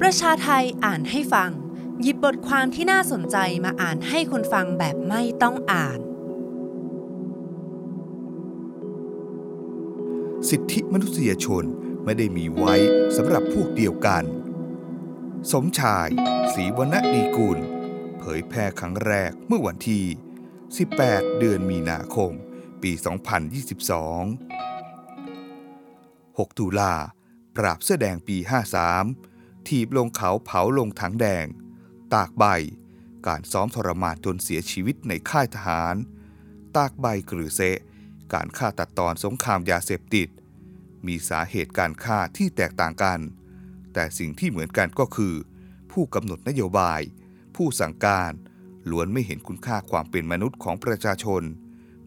ประชาไทยอ่านให้ฟัง หยิบบทความที่น่าสนใจมาอ่านให้คนฟังแบบไม่ต้องอ่าน สิทธิมนุษยชนไม่ได้มีไว้สำหรับพวกเดียวกัน สมชายศรีวรรณดีกุล เผยแพร่ครั้งแรกเมื่อวันที่ 18 เดือนมีนาคม ปี 2022 6 ตุลา ปราบเสื้อแดงปี 53 ถีบลงเขาเผาลงถังแดง ตากใบ การซ้อมทรมานจนเสียชีวิตในค่ายทหาร ตากใบกรือเซะการฆ่าตัดตอนสงครามยาเสพติด มีสาเหตุการฆ่าที่แตกต่างกัน แต่สิ่งที่เหมือนกันก็คือ ผู้กำหนดนโยบาย ผู้สั่งการล้วนไม่เห็นคุณค่าความเป็นมนุษย์ของประชาชน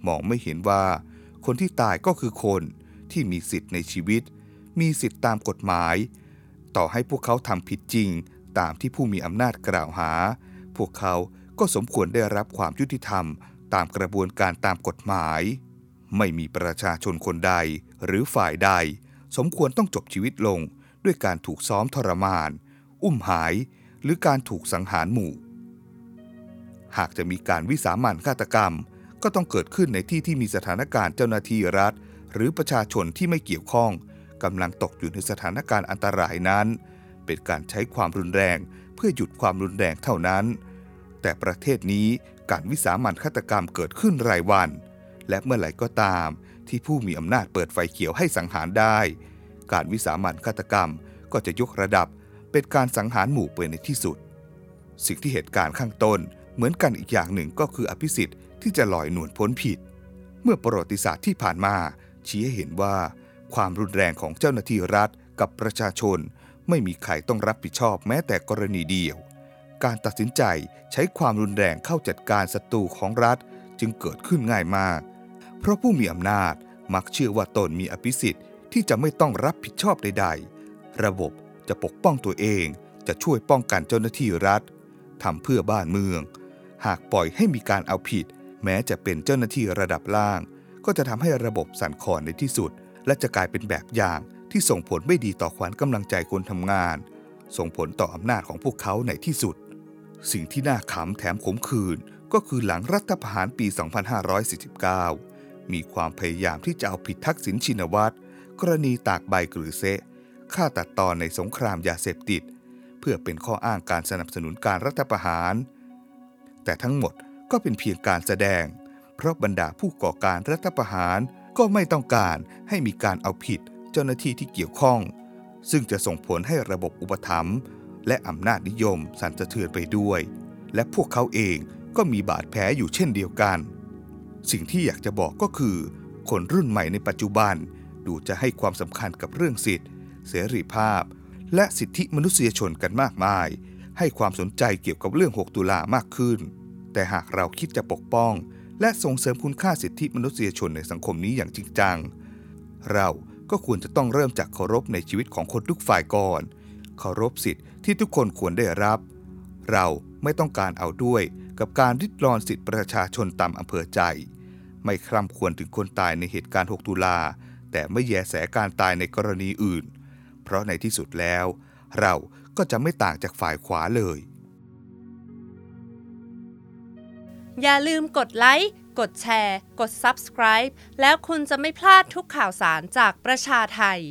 มองไม่เห็นว่า คนที่ตายก็คือคนที่มีสิทธิ์ในชีวิต มีสิทธิ์ตามกฎหมาย ต่อให้พวกเขาทำผิดจริง ตามที่ผู้มีอำนาจกล่าวหา พวกเขาก็สมควรได้รับความยุติธรรม ตามกระบวนการตามกฎหมาย ไม่มีประชาชนคนใด หรือฝ่ายใด สมควรต้องจบชีวิตลง ด้วยการถูกซ้อมทรมาน อุ้มหาย หรือการถูกสังหารหมู่ หากจะมีการวิสามันฆาตกรรม ก็ต้องเกิดขึ้นในที่ที่มีสถานการณ์เจ้าหน้าที่รัฐ หรือประชาชนที่ไม่เกี่ยวข้อง กำลังตกอยู่ในสถานการณ์อันตรายนั้น เป็นการใช้ความรุนแรงเพื่อหยุดความรุนแรงเท่านั้น แต่ประเทศนี้การวิสามันฆาตกรรมเกิดขึ้นรายวัน และเมื่อไหร่ก็ตาม ที่ผู้มีอำนาจเปิดไฟเขียวให้สังหารได้ การวิสามันฆาตกรรมก็จะยกระดับเป็นการสังหารหมู่ไปในที่สุด สิ่งที่เหตุการณ์ข้างต้นเหมือนกันอีกอย่างหนึ่งก็คืออภิสิทธิ์ที่จะลอยนวลพ้นผิด เมื่อประวัติศาสตร์ที่ผ่านมาชี้ให้เห็นว่า ความรุนแรงของเจ้าหน้าที่รัฐกับประชาชน ไม่มีใครต้องรับผิดชอบแม้แต่กรณีเดียว การตัดสินใจใช้ความรุนแรงเข้าจัดการศัตรูของรัฐจึงเกิดขึ้นง่ายมาก เพราะผู้มีอำนาจมักเชื่อว่าตนมีอภิสิทธิ์ที่จะไม่ต้องรับผิดชอบใด ๆ ระบบจะปกป้องตัวเองจะช่วยป้องกันเจ้าหน้าที่รัฐทำเพื่อบ้านเมือง หากปล่อยให้มีการเอาผิด แม้จะเป็นเจ้าหน้าที่ระดับล่าง ก็จะทำให้ระบบสั่นคลอนในที่สุด และจะกลายเป็นแบบอย่างที่ส่งผลไม่ดีต่อขวัญกำลังใจคนทำงาน ส่งผลต่ออำนาจของพวกเขาในที่สุด สิ่งที่น่าขำแถมขมขื่นก็คือหลังรัฐประหารปี 2549 มีความพยายามที่จะเอาผิดทักษิณชินวัตรกรณีตากใบกรือเซะฆ่าตัดตอนในสงครามยาเสพติด เพื่อเป็นข้ออ้างการสนับสนุนการรัฐประหาร แต่ทั้งหมดก็เป็นเพียงการแสดง เพราะบรรดาผู้ก่อการรัฐประหาร ก็ไม่ต้องการให้มีการเอาผิดเจ้าหน้าที่ที่เกี่ยวข้อง ซึ่งจะส่งผลให้ระบบอุปถัมภ์และอำนาจนิยมสั่นสะเทือนไปด้วย และพวกเขาเองก็มีบาดแผลอยู่เช่นเดียวกัน สิ่งที่อยากจะบอกก็คือ คนรุ่นใหม่ในปัจจุบัน ดูจะให้ความสำคัญกับเรื่องสิทธิเสรีภาพ และสิทธิมนุษยชนกันมากมาย ให้ความสนใจเกี่ยวกับเรื่อง 6 ตุลามากขึ้น แต่หากเราคิดจะปกป้อง และส่งเสริมคุณค่าสิทธิมนุษยชนในสังคมนี้อย่างจริงจัง เราก็ควรจะต้องเริ่มจากเคารพในชีวิตของคนทุกฝ่ายก่อน เคารพสิทธิที่ทุกคนควรได้รับ เราไม่ต้องการเอาด้วยกับการริดรอนสิทธิประชาชนตามอำเภอใจ ไม่คร่ำควรถึงคนตายในเหตุการณ์ 6 ตุลา แต่ไม่แยแสการตายในกรณีอื่น เพราะในที่สุดแล้ว เราก็จะไม่ต่างจากฝ่ายขวาเลย อย่าลืมกดไลค์ กดแชร์ กด Subscribe แล้วคุณจะไม่พลาดทุกข่าวสารจากประชาไทย